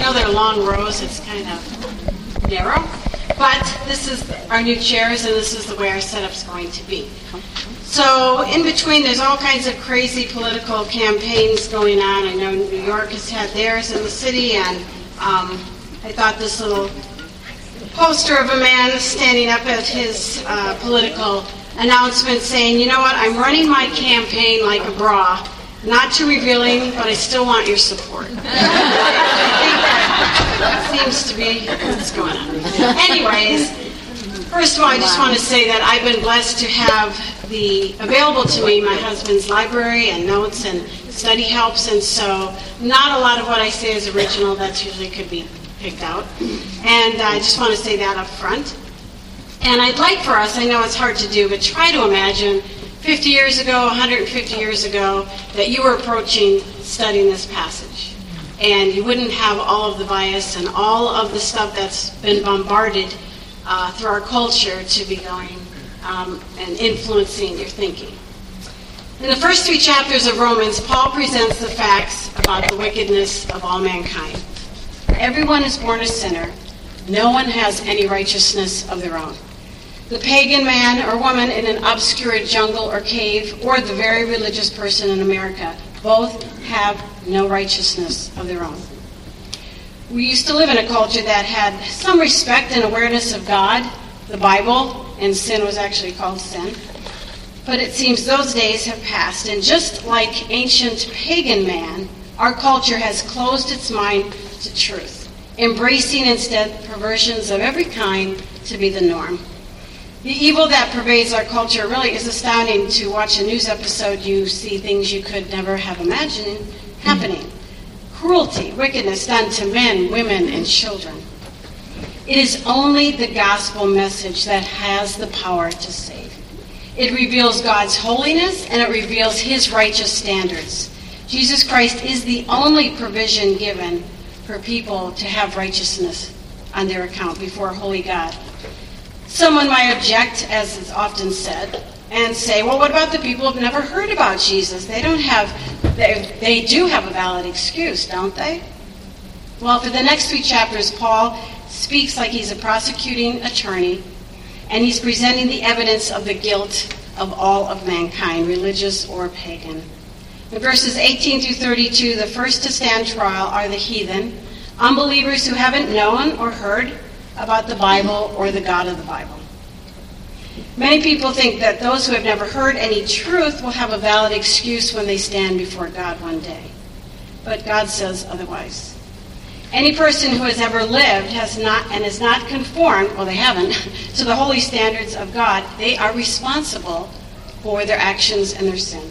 know they're long rows, it's kind of narrow. But this is our new chairs, and this is the way our setup's going to be. So in between, there's all kinds of crazy political campaigns going on. I know New York has had theirs in the city, and um, I thought this little poster of a man standing up at his uh, political announcement saying, you know what, I'm running my campaign like a bra. Not too revealing, but I still want your support. seems to be what's going on. Anyways, first of all, I just want to say that I've been blessed to have the available to me my husband's library and notes and study helps, and so not a lot of what I say is original. That's usually could be picked out, and I just want to say that up front. And I'd like for us, I know it's hard to do, but try to imagine 50 years ago, 150 years ago, that you were approaching studying this passage. And you wouldn't have all of the bias and all of the stuff that's been bombarded uh, through our culture to be going um, and influencing your thinking. In the first three chapters of Romans, Paul presents the facts about the wickedness of all mankind. Everyone is born a sinner. No one has any righteousness of their own the pagan man or woman in an obscure jungle or cave, or the very religious person in America, both have no righteousness of their own. We used to live in a culture that had some respect and awareness of God, the Bible, and sin was actually called sin. But it seems those days have passed, and just like ancient pagan man, our culture has closed its mind to truth, embracing instead perversions of every kind to be the norm. The evil that pervades our culture really is astounding to watch a news episode. You see things you could never have imagined happening cruelty, wickedness done to men, women, and children. It is only the gospel message that has the power to save. It reveals God's holiness and it reveals his righteous standards. Jesus Christ is the only provision given for people to have righteousness on their account before a holy God. Someone might object, as is often said, and say, well, what about the people who've never heard about Jesus? They don't have, they, they do have a valid excuse, don't they? Well, for the next three chapters, Paul speaks like he's a prosecuting attorney, and he's presenting the evidence of the guilt of all of mankind, religious or pagan. In verses 18 through 32, the first to stand trial are the heathen, unbelievers who haven't known or heard about the Bible or the God of the Bible. Many people think that those who have never heard any truth will have a valid excuse when they stand before God one day. But God says otherwise. Any person who has ever lived has not and is not conformed, well they haven't, to the holy standards of God, they are responsible for their actions and their sin.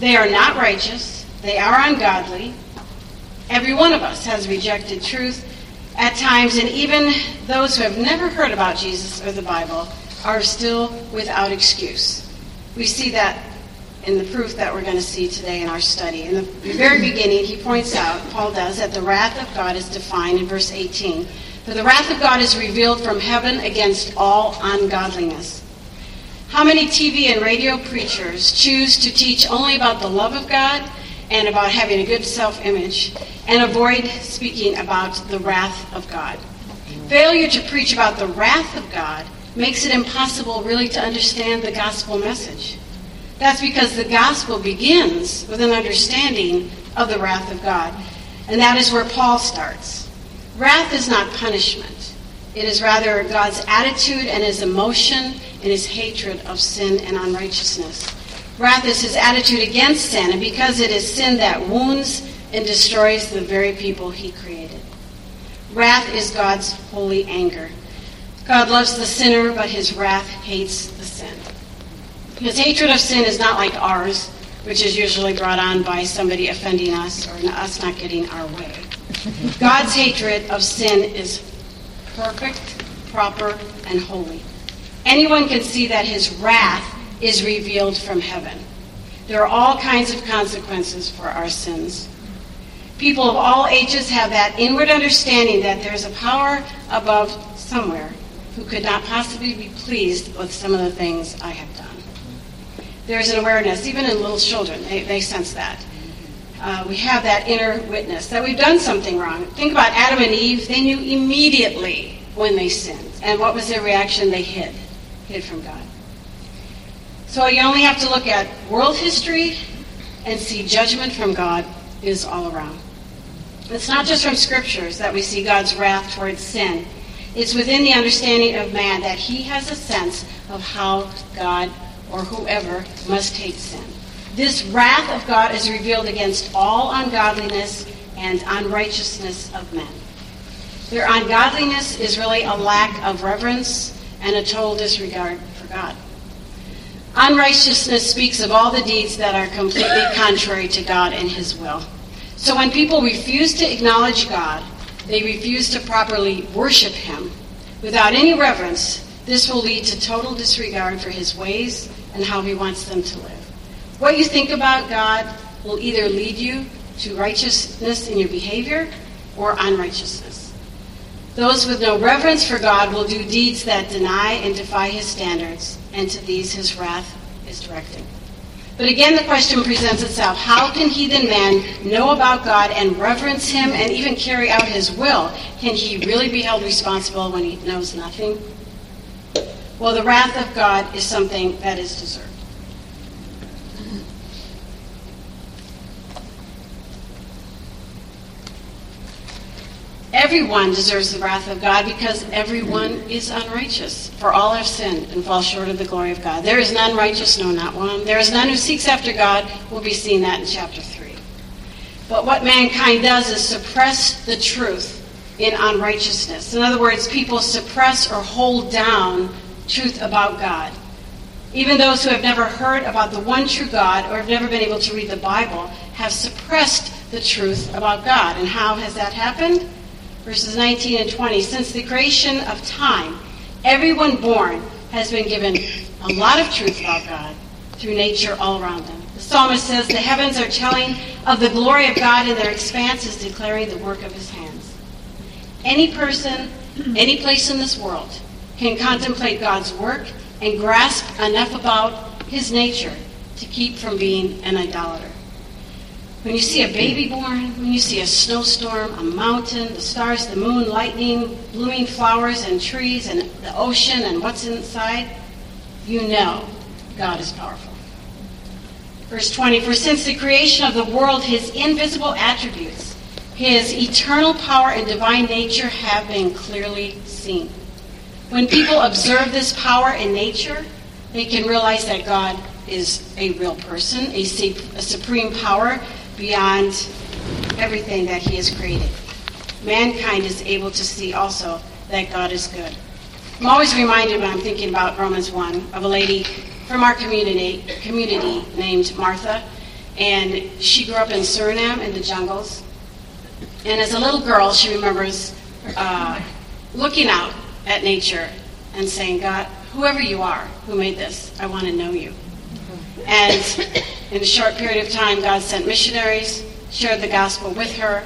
They are not righteous, they are ungodly. Every one of us has rejected truth at times, and even those who have never heard about Jesus or the Bible are still without excuse. We see that in the proof that we're going to see today in our study. In the very beginning, he points out, Paul does, that the wrath of God is defined in verse 18. For the wrath of God is revealed from heaven against all ungodliness. How many TV and radio preachers choose to teach only about the love of God and about having a good self image and avoid speaking about the wrath of God. Failure to preach about the wrath of God makes it impossible really to understand the gospel message. That's because the gospel begins with an understanding of the wrath of God. And that is where Paul starts. Wrath is not punishment. It is rather God's attitude and his emotion and his hatred of sin and unrighteousness. Wrath is his attitude against sin, and because it is sin that wounds and destroys the very people he created. Wrath is God's holy anger. God loves the sinner, but his wrath hates the sin. His hatred of sin is not like ours, which is usually brought on by somebody offending us or us not getting our way. God's hatred of sin is perfect, proper, and holy. Anyone can see that his wrath is revealed from heaven. There are all kinds of consequences for our sins. People of all ages have that inward understanding that there's a power above somewhere who could not possibly be pleased with some of the things I have done. There's an awareness, even in little children, they, they sense that. uh, we have that inner witness that we've done something wrong. Think about Adam and Eve. They knew immediately when they sinned. And what was their reaction? They hid, hid from God. So you only have to look at world history and see judgment from God is all around. It's not just from scriptures that we see God's wrath towards sin. It's within the understanding of man that he has a sense of how God or whoever must hate sin. This wrath of God is revealed against all ungodliness and unrighteousness of men. Their ungodliness is really a lack of reverence and a total disregard for God. Unrighteousness speaks of all the deeds that are completely contrary to God and His will. So when people refuse to acknowledge God, they refuse to properly worship Him without any reverence, this will lead to total disregard for His ways and how He wants them to live. What you think about God will either lead you to righteousness in your behavior or unrighteousness. Those with no reverence for God will do deeds that deny and defy His standards, and to these His wrath is directed. But again, the question presents itself how can heathen man know about God and reverence him and even carry out his will? Can he really be held responsible when he knows nothing? Well, the wrath of God is something that is deserved. Everyone deserves the wrath of God because everyone is unrighteous. For all have sinned and fall short of the glory of God. There is none righteous, no, not one. There is none who seeks after God. We'll be seeing that in chapter 3. But what mankind does is suppress the truth in unrighteousness. In other words, people suppress or hold down truth about God. Even those who have never heard about the one true God or have never been able to read the Bible have suppressed the truth about God. And how has that happened? Verses 19 and 20. Since the creation of time, everyone born has been given a lot of truth about God through nature all around them. The psalmist says, The heavens are telling of the glory of God, and their expanse is declaring the work of his hands. Any person, any place in this world can contemplate God's work and grasp enough about his nature to keep from being an idolater. When you see a baby born, when you see a snowstorm, a mountain, the stars, the moon, lightning, blooming flowers and trees, and the ocean and what's inside, you know God is powerful. Verse 20 For since the creation of the world, his invisible attributes, his eternal power and divine nature have been clearly seen. When people observe this power in nature, they can realize that God is a real person, a, supreme power beyond everything that He has created. Mankind is able to see also that God is good. I'm always reminded when I'm thinking about Romans 1 of a lady from our community, community named Martha, and she grew up in Suriname in the jungles. And as a little girl, she remembers uh, looking out at nature and saying, God, whoever you are who made this, I want to know you. And in a short period of time, God sent missionaries, shared the gospel with her.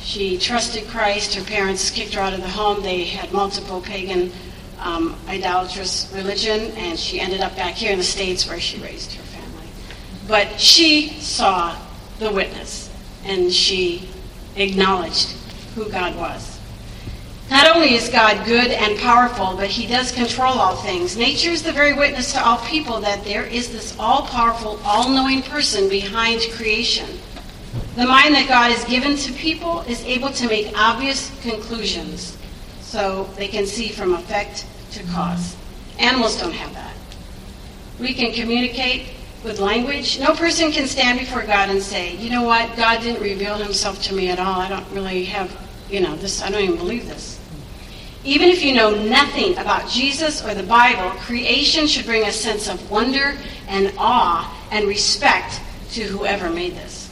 She trusted Christ. Her parents kicked her out of the home. They had multiple pagan, um, idolatrous religion, and she ended up back here in the States where she raised her family. But she saw the witness, and she acknowledged who God was. Not only is God good and powerful, but he does control all things. Nature is the very witness to all people that there is this all powerful, all knowing person behind creation. The mind that God has given to people is able to make obvious conclusions so they can see from effect to cause. Animals don't have that. We can communicate with language. No person can stand before God and say, you know what, God didn't reveal himself to me at all. I don't really have, you know, this, I don't even believe this. Even if you know nothing about Jesus or the Bible, creation should bring a sense of wonder and awe and respect to whoever made this.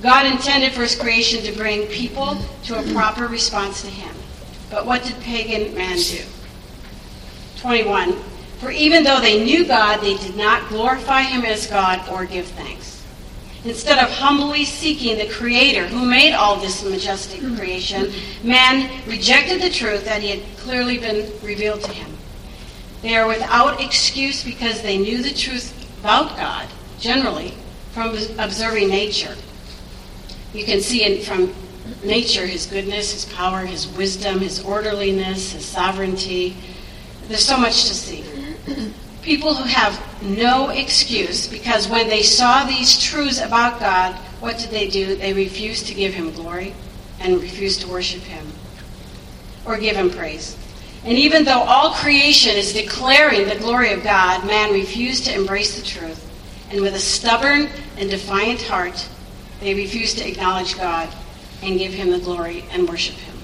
God intended for his creation to bring people to a proper response to him. But what did pagan man do? 21. For even though they knew God, they did not glorify him as God or give thanks. Instead of humbly seeking the Creator who made all this majestic creation, man rejected the truth that he had clearly been revealed to him. They are without excuse because they knew the truth about God, generally, from observing nature. You can see in, from nature his goodness, his power, his wisdom, his orderliness, his sovereignty. There's so much to see. People who have no excuse because when they saw these truths about God, what did they do? They refused to give him glory and refused to worship him or give him praise. And even though all creation is declaring the glory of God, man refused to embrace the truth. And with a stubborn and defiant heart, they refused to acknowledge God and give him the glory and worship him.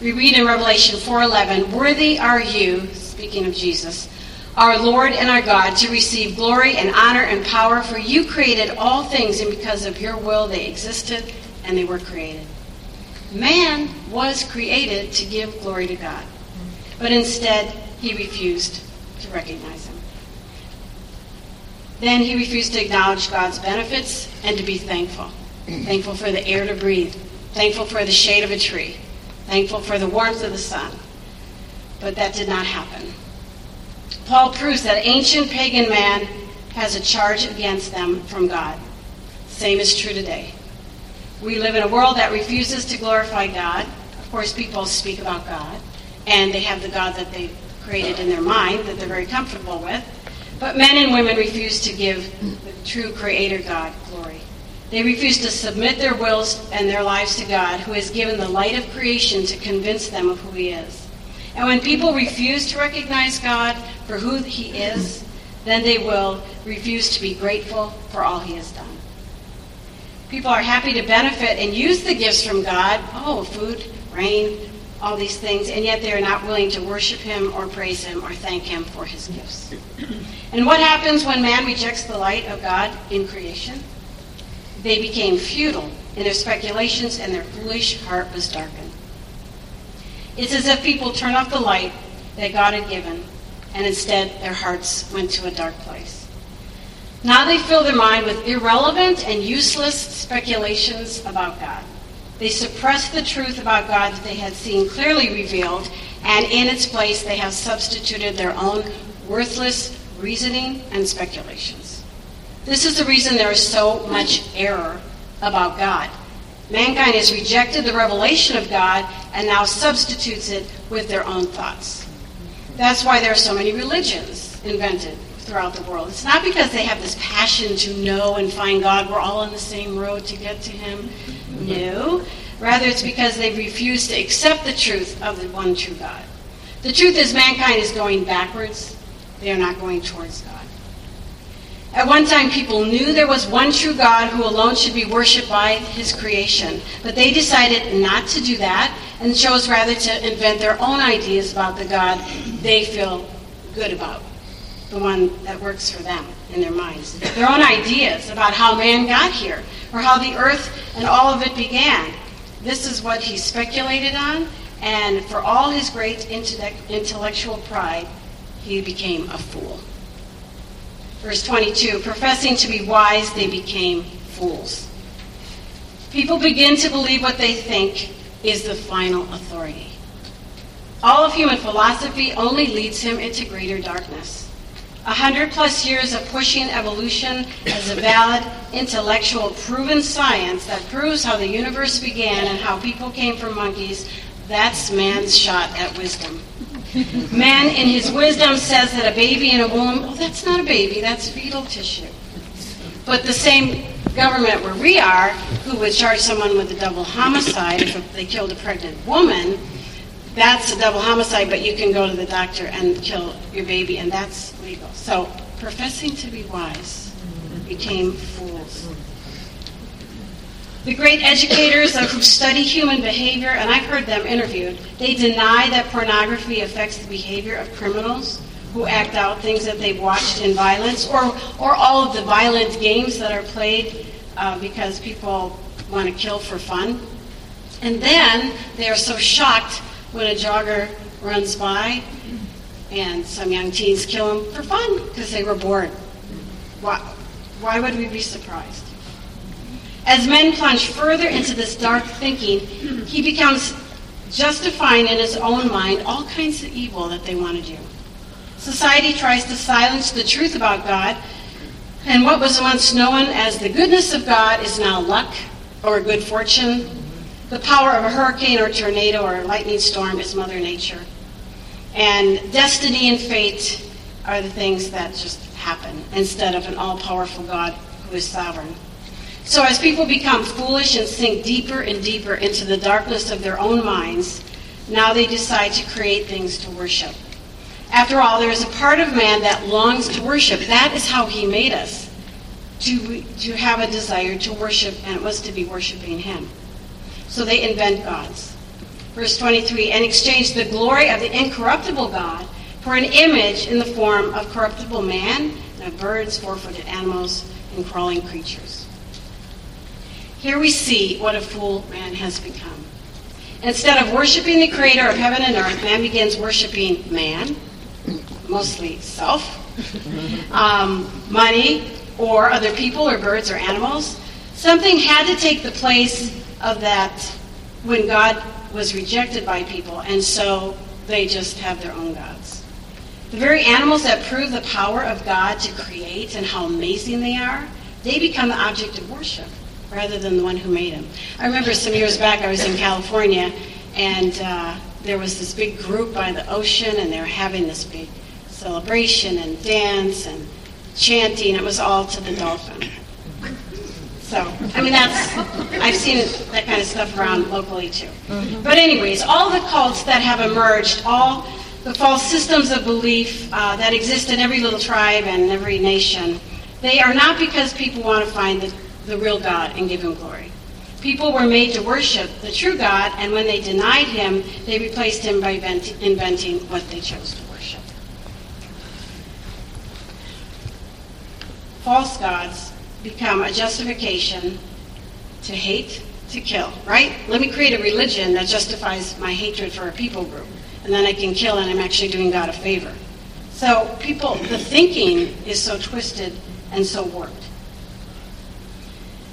We read in Revelation 4:11, "Worthy are you, speaking of Jesus, our Lord and our God, to receive glory and honor and power, for you created all things, and because of your will they existed and they were created." Man was created to give glory to God, but instead he refused to recognize him. Then he refused to acknowledge God's benefits and to be thankful. Thankful for the air to breathe, thankful for the shade of a tree, thankful for the warmth of the sun. But that did not happen. Paul proves that ancient pagan man has a charge against them from God. Same is true today. We live in a world that refuses to glorify God. Of course, people speak about God, and they have the God that they created in their mind that they're very comfortable with. But men and women refuse to give the true Creator God glory. They refuse to submit their wills and their lives to God, who has given the light of creation to convince them of who He is. And when people refuse to recognize God for who He is, then they will refuse to be grateful for all He has done. People are happy to benefit and use the gifts from God oh, food, rain, all these things, and yet they are not willing to worship Him or praise Him or thank Him for His gifts. And what happens when man rejects the light of God in creation? They became futile in their speculations, and their foolish heart was darkened. It's as if people turn off the light that God had given, and instead their hearts went to a dark place. Now they fill their mind with irrelevant and useless speculations about God. They suppress the truth about God that they had seen clearly revealed, and in its place they have substituted their own worthless reasoning and speculations. This is the reason there is so much error about God. Mankind has rejected the revelation of God and now substitutes it with their own thoughts. That's why there are so many religions invented throughout the world. It's not because they have this passion to know and find God. We're all on the same road to get to Him. No. Rather, it's because they refuse to accept the truth of the one true God. The truth is, mankind is going backwards, they are not going towards God. At one time, people knew there was one true God who alone should be worshiped by his creation, but they decided not to do that and chose rather to invent their own ideas about the God they feel good about the one that works for them in their minds. Their own ideas about how man got here, or how the earth and all of it began. This is what he speculated on, and for all his great intellectual pride, he became a fool. Verse 22 Professing to be wise, they became fools. People begin to believe what they think is the final authority. All of human philosophy only leads him into greater darkness. A hundred plus years of pushing evolution as a valid, intellectual, proven science that proves how the universe began and how people came from monkeys, that's man's shot at wisdom. Man, in his wisdom, says that a baby in a womb, oh, that's not a baby, that's fetal tissue. But the same government where we are, who would charge someone with a double homicide if they killed a pregnant woman, that's a double homicide, but you can go to the doctor and kill your baby, and that's legal. So, professing to be wise became fools. The great educators who study human behavior, and I've heard them interviewed, they deny that pornography affects the behavior of criminals who act out things that they've watched in violence, or, or all of the violent games that are played uh, because people want to kill for fun. And then they are so shocked when a jogger runs by and some young teens kill him for fun because they were bored. Why, why would we be surprised? As men plunge further into this dark thinking, he becomes justifying in his own mind all kinds of evil that they want to do. Society tries to silence the truth about God, and what was once known as the goodness of God is now luck, or good fortune. The power of a hurricane or tornado or a lightning storm is Mother Nature. And destiny and fate are the things that just happen instead of an all powerful God who is sovereign. So, as people become foolish and sink deeper and deeper into the darkness of their own minds, now they decide to create things to worship. After all, there is a part of man that longs to worship. That is how he made us, to, to have a desire to worship, and it was to be worshiping him. So they invent gods. Verse 23 and exchange the glory of the incorruptible God for an image in the form of corruptible man, and of birds, four footed animals, and crawling creatures. Here we see what a fool man has become. Instead of worshiping the creator of heaven and earth, man begins worshiping man, mostly self, um, money, or other people, or birds, or animals. Something had to take the place of that when God was rejected by people, and so they just have their own gods. The very animals that prove the power of God to create and how amazing they are, they become the object of worship rather than the one who made them. I remember some years back I was in California and uh, there was this big group by the ocean and they were having this big celebration and dance and chanting. It was all to the dolphin. So, I mean, that's, I've seen that kind of stuff around locally too. Mm-hmm. But, anyways, all the cults that have emerged, all the false systems of belief uh, that exist in every little tribe and every nation, they are not because people want to find the, the real God and give him glory. People were made to worship the true God, and when they denied him, they replaced him by inventing what they chose to worship. False gods become a justification to hate, to kill, right? Let me create a religion that justifies my hatred for a people group, and then I can kill and I'm actually doing God a favor. So people, the thinking is so twisted and so warped.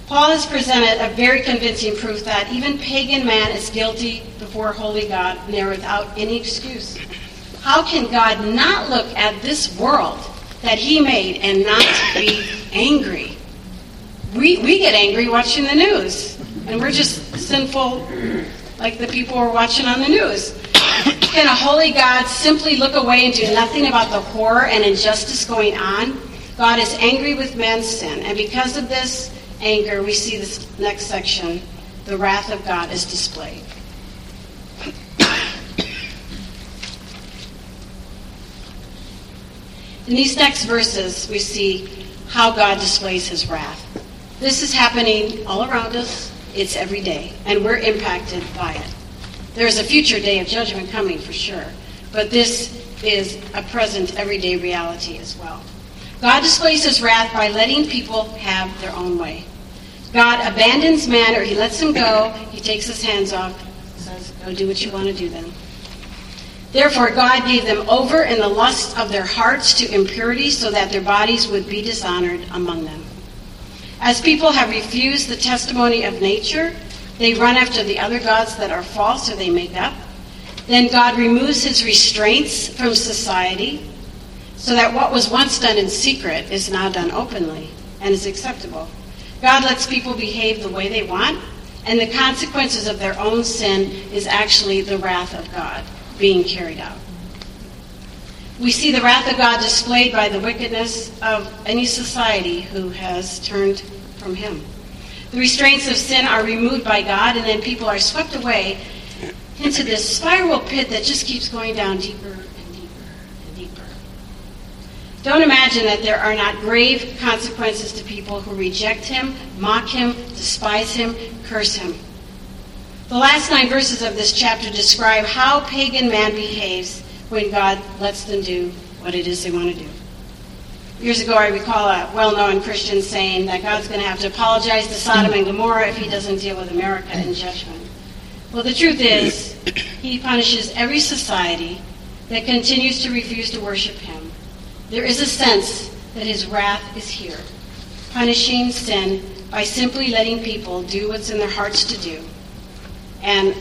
Paul has presented a very convincing proof that even pagan man is guilty before holy God, and they're without any excuse. How can God not look at this world that he made and not be angry? we, we get angry watching the news, and we're just sinful like the people we're watching on the news. Can a holy God simply look away and do nothing about the horror and injustice going on? God is angry with man's sin, and because of this anger, we see this next section the wrath of God is displayed. In these next verses, we see how God displays his wrath. This is happening all around us. It's every day, and we're impacted by it. There's a future day of judgment coming for sure, but this is a present, everyday reality as well. God displays his wrath by letting people have their own way. God abandons man, or he lets him go. He takes his hands off, says, Go do what you want to do then. Therefore, God gave them over in the lust of their hearts to impurity so that their bodies would be dishonored among them. As people have refused the testimony of nature, they run after the other gods that are false or they make up. Then God removes his restraints from society so that what was once done in secret is now done openly and is acceptable. God lets people behave the way they want, and the consequences of their own sin is actually the wrath of God being carried out. We see the wrath of God displayed by the wickedness of any society who has turned from Him. The restraints of sin are removed by God, and then people are swept away into this spiral pit that just keeps going down deeper. Don't imagine that there are not grave consequences to people who reject Him, mock Him, despise Him, curse Him. The last nine verses of this chapter describe how pagan man behaves when God lets them do what it is they want to do. Years ago, I recall a well known Christian saying that God's going to have to apologize to Sodom and Gomorrah if he doesn't deal with America in judgment. Well, the truth is, he punishes every society that continues to refuse to worship him. There is a sense that his wrath is here, punishing sin by simply letting people do what's in their hearts to do, and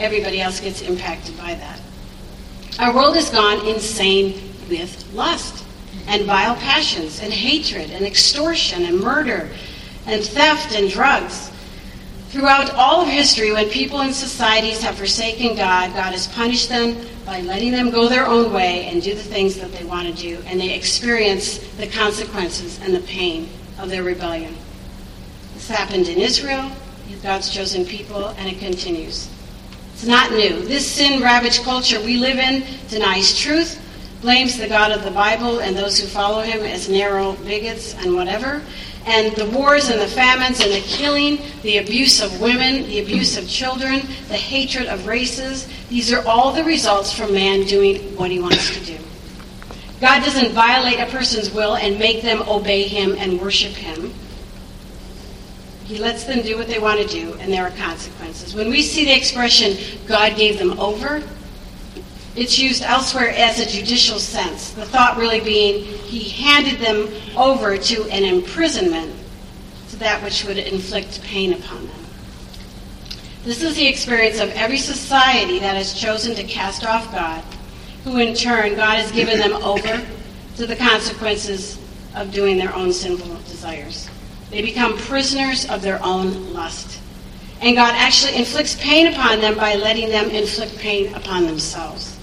everybody else gets impacted by that. Our world has gone insane with lust and vile passions and hatred and extortion and murder and theft and drugs. Throughout all of history, when people and societies have forsaken God, God has punished them by letting them go their own way and do the things that they want to do, and they experience the consequences and the pain of their rebellion. This happened in Israel, God's chosen people, and it continues. It's not new. This sin ravaged culture we live in denies truth, blames the God of the Bible and those who follow him as narrow bigots and whatever. And the wars and the famines and the killing, the abuse of women, the abuse of children, the hatred of races, these are all the results from man doing what he wants to do. God doesn't violate a person's will and make them obey him and worship him. He lets them do what they want to do, and there are consequences. When we see the expression, God gave them over, it's used elsewhere as a judicial sense. The thought really being, he handed them over to an imprisonment to that which would inflict pain upon them. This is the experience of every society that has chosen to cast off God, who in turn, God has given them over to the consequences of doing their own sinful desires. They become prisoners of their own lust. And God actually inflicts pain upon them by letting them inflict pain upon themselves.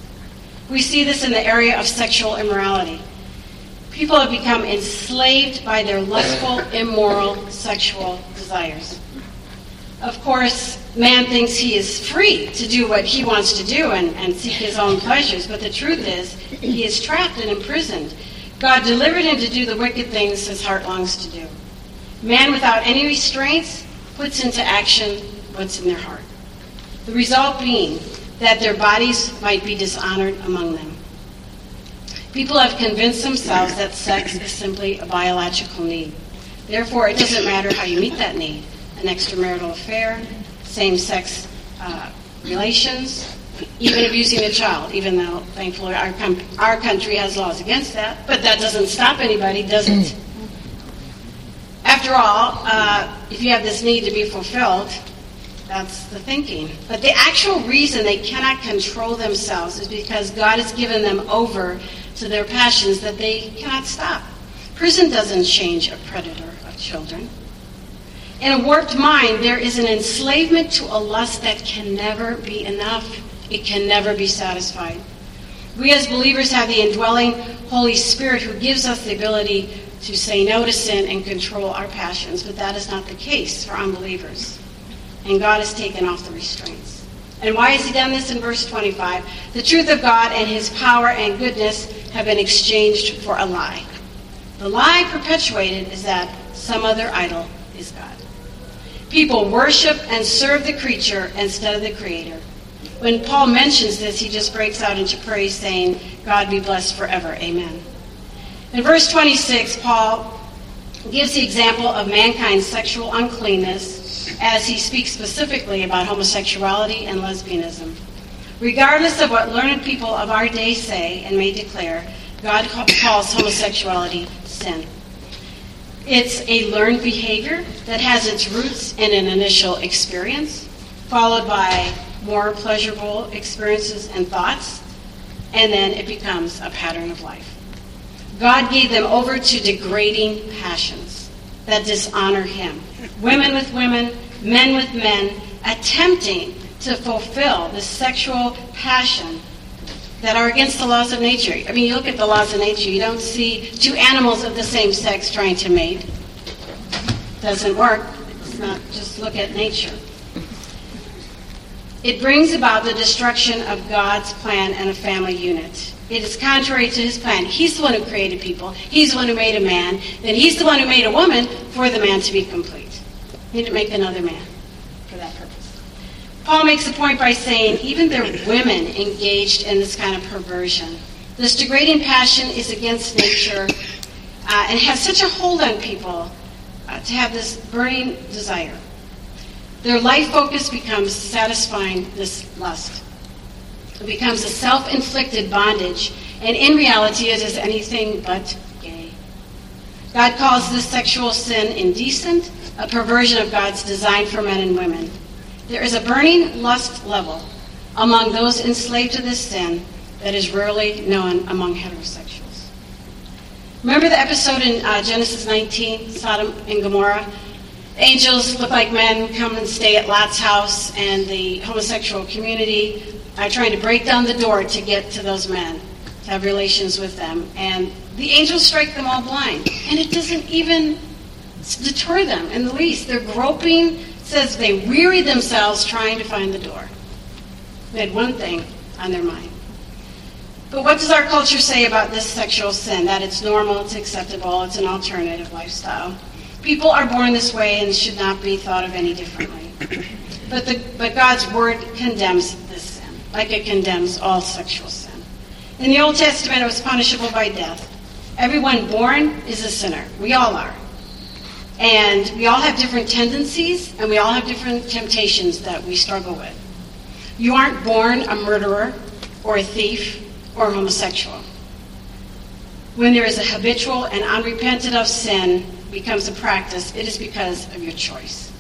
We see this in the area of sexual immorality. People have become enslaved by their lustful, immoral sexual desires. Of course, man thinks he is free to do what he wants to do and, and seek his own pleasures, but the truth is, he is trapped and imprisoned. God delivered him to do the wicked things his heart longs to do. Man without any restraints puts into action what's in their heart. The result being that their bodies might be dishonored among them. People have convinced themselves that sex is simply a biological need. Therefore, it doesn't matter how you meet that need an extramarital affair, same sex uh, relations, even abusing a child, even though, thankfully, our, com- our country has laws against that. But that doesn't stop anybody, does it? After all, uh, if you have this need to be fulfilled, that's the thinking. But the actual reason they cannot control themselves is because God has given them over to their passions that they cannot stop. Prison doesn't change a predator of children. In a warped mind, there is an enslavement to a lust that can never be enough. It can never be satisfied. We as believers have the indwelling Holy Spirit who gives us the ability to say no to sin and control our passions, but that is not the case for unbelievers. And God has taken off the restraints. And why has He done this in verse 25? The truth of God and His power and goodness have been exchanged for a lie. The lie perpetuated is that some other idol is God. People worship and serve the creature instead of the Creator. When Paul mentions this, he just breaks out into praise, saying, God be blessed forever. Amen. In verse 26, Paul gives the example of mankind's sexual uncleanness as he speaks specifically about homosexuality and lesbianism. Regardless of what learned people of our day say and may declare, God calls homosexuality sin. It's a learned behavior that has its roots in an initial experience, followed by more pleasurable experiences and thoughts, and then it becomes a pattern of life. God gave them over to degrading passions that dishonor Him. Women with women, men with men, attempting to fulfill the sexual passion that are against the laws of nature. I mean, you look at the laws of nature, you don't see two animals of the same sex trying to mate. Doesn't work. It's not just look at nature. It brings about the destruction of God's plan and a family unit. It is contrary to his plan. He's the one who created people. He's the one who made a man. Then he's the one who made a woman for the man to be complete. He didn't make another man for that purpose. Paul makes a point by saying even are women engaged in this kind of perversion. This degrading passion is against nature uh, and has such a hold on people uh, to have this burning desire. Their life focus becomes satisfying this lust. It becomes a self inflicted bondage, and in reality, it is anything but. God calls this sexual sin indecent, a perversion of God's design for men and women. There is a burning lust level among those enslaved to this sin that is rarely known among heterosexuals. Remember the episode in uh, Genesis 19, Sodom and Gomorrah? Angels look like men come and stay at Lot's house, and the homosexual community are trying to break down the door to get to those men, to have relations with them. And the angels strike them all blind. And it doesn't even deter them in the least. They're groping, says they weary themselves trying to find the door. They had one thing on their mind. But what does our culture say about this sexual sin? That it's normal, it's acceptable, it's an alternative lifestyle. People are born this way and should not be thought of any differently. But, the, but God's word condemns this sin, like it condemns all sexual sin. In the Old Testament, it was punishable by death. Everyone born is a sinner. We all are. And we all have different tendencies, and we all have different temptations that we struggle with. You aren't born a murderer or a thief or a homosexual. When there is a habitual and unrepented of sin becomes a practice, it is because of your choice.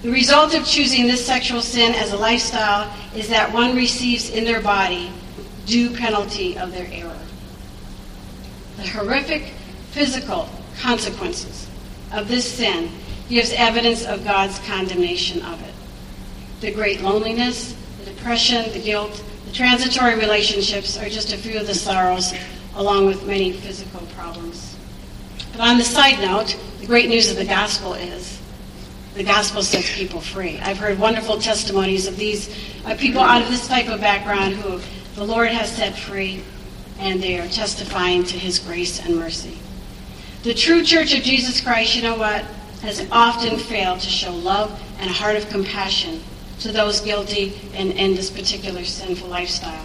The result of choosing this sexual sin as a lifestyle is that one receives in their body due penalty of their error. The horrific physical consequences of this sin gives evidence of God's condemnation of it. The great loneliness, the depression, the guilt, the transitory relationships are just a few of the sorrows, along with many physical problems. But on the side note, the great news of the gospel is the gospel sets people free. I've heard wonderful testimonies of these uh, people out of this type of background who the Lord has set free, and they are testifying to his grace and mercy. The true church of Jesus Christ, you know what, has often failed to show love and a heart of compassion to those guilty in, in this particular sinful lifestyle.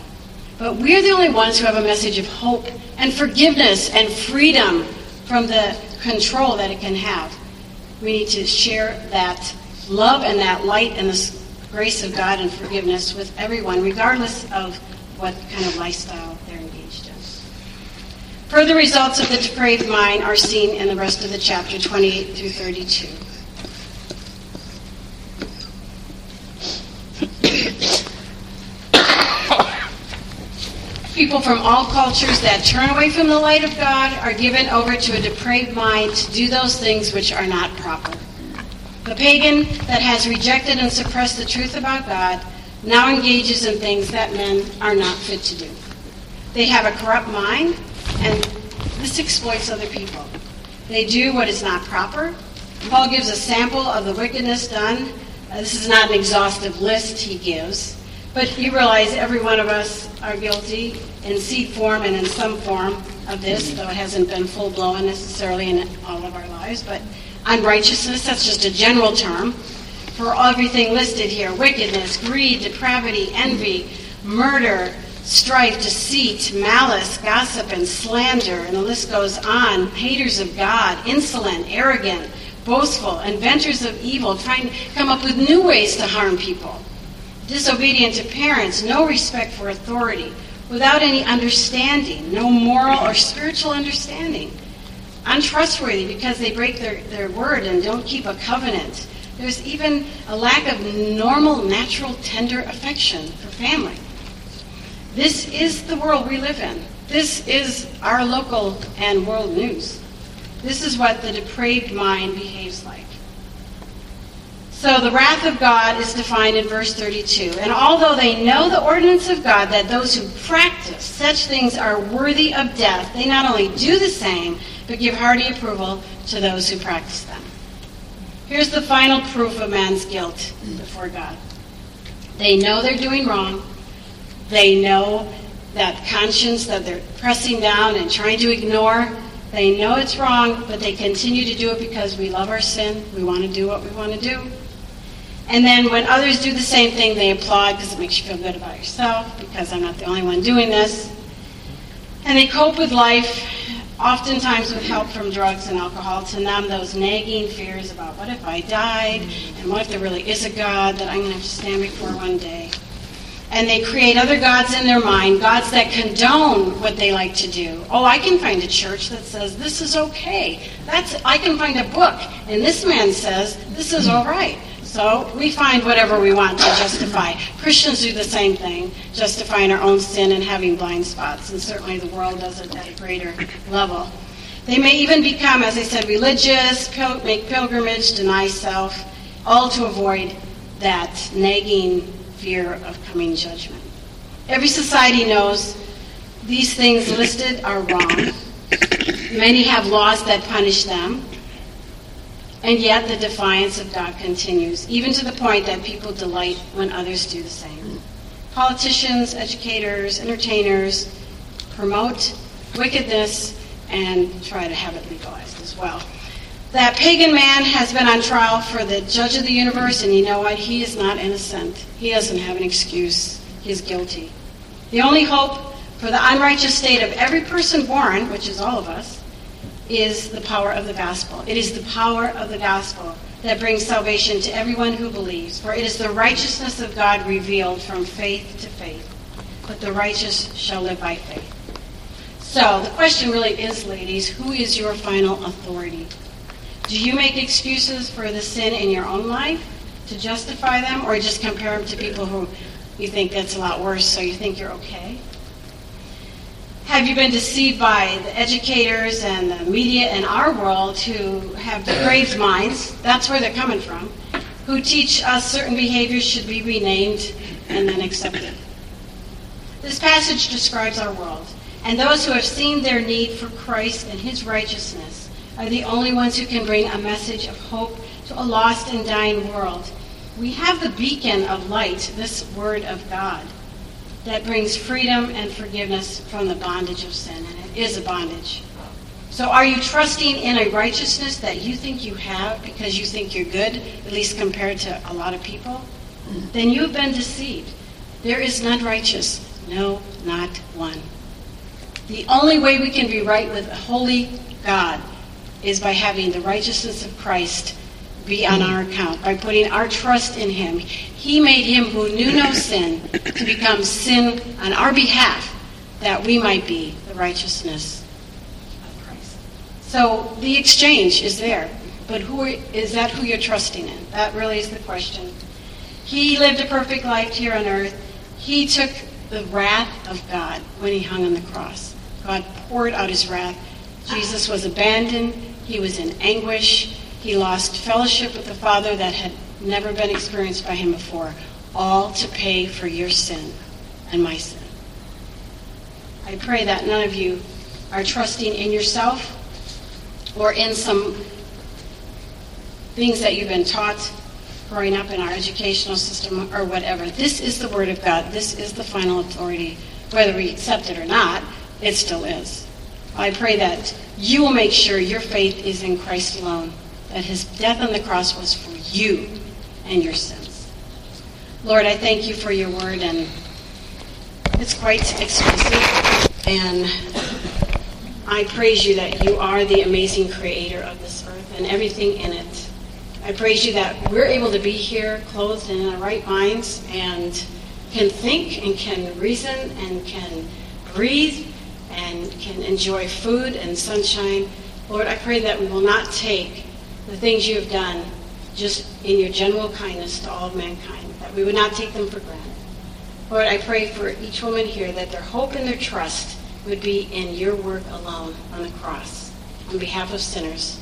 But we're the only ones who have a message of hope and forgiveness and freedom from the control that it can have. We need to share that love and that light and the grace of God and forgiveness with everyone, regardless of what kind of lifestyle. Further results of the depraved mind are seen in the rest of the chapter 28 through 32. People from all cultures that turn away from the light of God are given over to a depraved mind to do those things which are not proper. The pagan that has rejected and suppressed the truth about God now engages in things that men are not fit to do. They have a corrupt mind, and this exploits other people. They do what is not proper. Paul gives a sample of the wickedness done. Uh, this is not an exhaustive list he gives, but you realize every one of us are guilty in seed form and in some form of this, though it hasn't been full blown necessarily in all of our lives. But unrighteousness, that's just a general term for everything listed here wickedness, greed, depravity, envy, murder, strife, deceit, malice, gossip, and slander. And the list goes on. Haters of God, insolent, arrogant, boastful, inventors of evil, trying to come up with new ways to harm people disobedient to parents, no respect for authority, without any understanding, no moral or spiritual understanding, untrustworthy because they break their, their word and don't keep a covenant. There's even a lack of normal, natural, tender affection for family. This is the world we live in. This is our local and world news. This is what the depraved mind behaves like. So the wrath of God is defined in verse 32. And although they know the ordinance of God, that those who practice such things are worthy of death, they not only do the same, but give hearty approval to those who practice them. Here's the final proof of man's guilt before God. They know they're doing wrong. They know that conscience that they're pressing down and trying to ignore. They know it's wrong, but they continue to do it because we love our sin. We want to do what we want to do. And then when others do the same thing, they applaud because it makes you feel good about yourself, because I'm not the only one doing this. And they cope with life, oftentimes with help from drugs and alcohol, to numb those nagging fears about what if I died, and what if there really is a God that I'm going to have to stand before one day. And they create other gods in their mind, gods that condone what they like to do. Oh, I can find a church that says this is okay. That's I can find a book, and this man says this is all right. So we find whatever we want to justify. Christians do the same thing, justifying our own sin and having blind spots, and certainly the world does it at a greater level. They may even become, as I said, religious, pil- make pilgrimage, deny self, all to avoid that nagging fear of coming judgment. Every society knows these things listed are wrong. Many have laws that punish them. And yet the defiance of God continues, even to the point that people delight when others do the same. Politicians, educators, entertainers promote wickedness and try to have it legalized as well. That pagan man has been on trial for the judge of the universe, and you know what? He is not innocent. He doesn't have an excuse. He is guilty. The only hope for the unrighteous state of every person born, which is all of us, is the power of the gospel. It is the power of the gospel that brings salvation to everyone who believes, for it is the righteousness of God revealed from faith to faith. But the righteous shall live by faith. So the question really is, ladies, who is your final authority? Do you make excuses for the sin in your own life to justify them, or just compare them to people who you think that's a lot worse, so you think you're okay? Have you been deceived by the educators and the media in our world who have depraved minds? That's where they're coming from. Who teach us certain behaviors should be renamed and then accepted. This passage describes our world, and those who have seen their need for Christ and his righteousness are the only ones who can bring a message of hope to a lost and dying world. We have the beacon of light, this word of God that brings freedom and forgiveness from the bondage of sin, and it is a bondage. So, are you trusting in a righteousness that you think you have because you think you're good, at least compared to a lot of people? Then you've been deceived. There is none righteous, no, not one. The only way we can be right with a holy God is by having the righteousness of Christ be on our account, by putting our trust in Him. He made Him who knew no sin to become sin on our behalf, that we might be the righteousness of Christ. So the exchange is there, but who is that who you're trusting in? That really is the question. He lived a perfect life here on earth. He took the wrath of God when he hung on the cross. God poured out his wrath. Jesus was abandoned. He was in anguish. He lost fellowship with the Father that had never been experienced by him before, all to pay for your sin and my sin. I pray that none of you are trusting in yourself or in some things that you've been taught growing up in our educational system or whatever. This is the Word of God. This is the final authority. Whether we accept it or not, it still is. I pray that you will make sure your faith is in Christ alone that his death on the cross was for you and your sins. Lord, I thank you for your word, and it's quite exquisite. And I praise you that you are the amazing creator of this earth and everything in it. I praise you that we're able to be here clothed and in our right minds and can think and can reason and can breathe and can enjoy food and sunshine. Lord, I pray that we will not take the things you have done just in your general kindness to all of mankind, that we would not take them for granted. Lord, I pray for each woman here that their hope and their trust would be in your work alone on the cross on behalf of sinners.